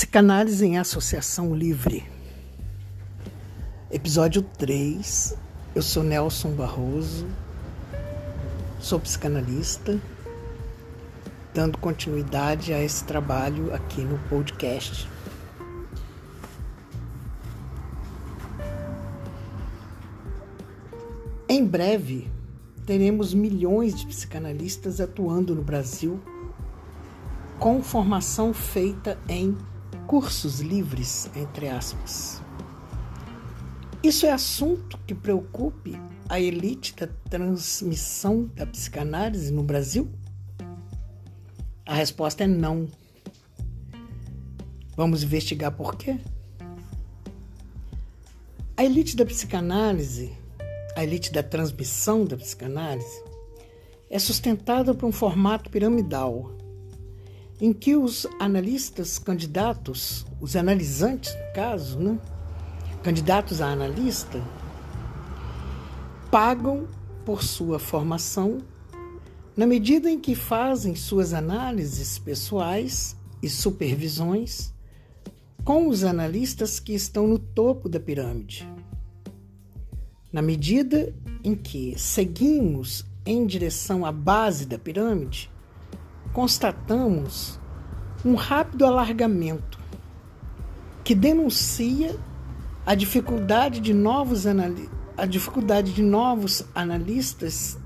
Psicanálise em Associação Livre. Episódio 3. Eu sou Nelson Barroso, sou psicanalista, dando continuidade a esse trabalho aqui no podcast. Em breve, teremos milhões de psicanalistas atuando no Brasil com formação feita em cursos livres, entre aspas. Isso é assunto que preocupe a elite da transmissão da psicanálise no Brasil? A resposta é não. Vamos investigar por quê? A elite da psicanálise, a elite da transmissão da psicanálise, é sustentada por um formato piramidal em que os analistas candidatos, os analisantes, no caso, né, candidatos a analista, pagam por sua formação na medida em que fazem suas análises pessoais e supervisões com os analistas que estão no topo da pirâmide. Na medida em que seguimos em direção à base da pirâmide, constatamos um rápido alargamento que denuncia a dificuldade de novos, a dificuldade de novos analistas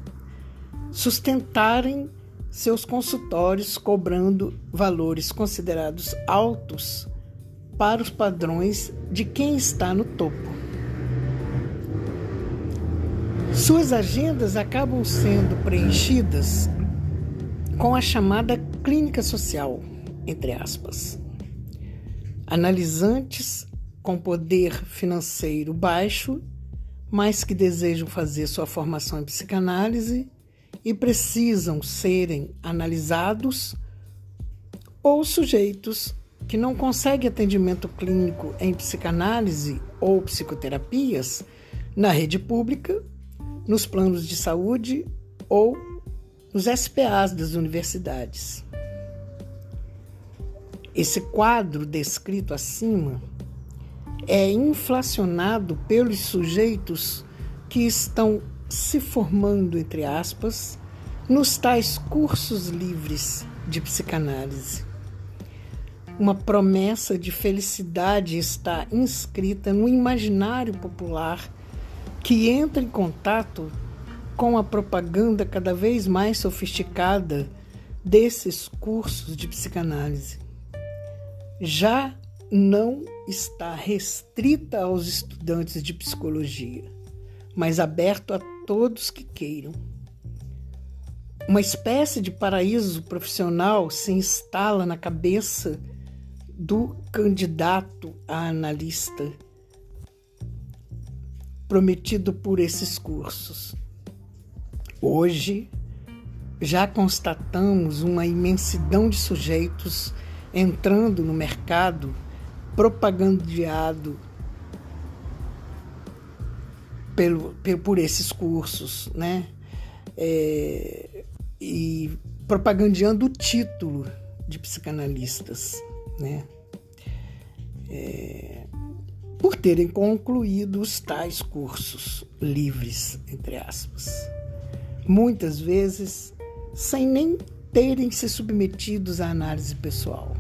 sustentarem seus consultórios cobrando valores considerados altos para os padrões de quem está no topo. Suas agendas acabam sendo preenchidas com a chamada clínica social, entre aspas. Analisantes com poder financeiro baixo, mas que desejam fazer sua formação em psicanálise e precisam serem analisados, ou sujeitos que não conseguem atendimento clínico em psicanálise ou psicoterapias na rede pública, nos planos de saúde ou nos SPAs das universidades. Esse quadro descrito acima é inflacionado pelos sujeitos que estão se formando, entre aspas, nos tais cursos livres de psicanálise. Uma promessa de felicidade está inscrita no imaginário popular que entra em contato com a propaganda cada vez mais sofisticada desses cursos de psicanálise. Já não está restrita aos estudantes de psicologia, mas aberto a todos que queiram. Uma espécie de paraíso profissional se instala na cabeça do candidato a analista prometido por esses cursos. Hoje, já constatamos uma imensidão de sujeitos entrando no mercado propagandeado pelo, por esses cursos, né? É, e propagandeando o título de psicanalistas, né? É, por terem concluído os tais cursos livres, entre aspas muitas vezes sem nem terem se submetidos à análise pessoal.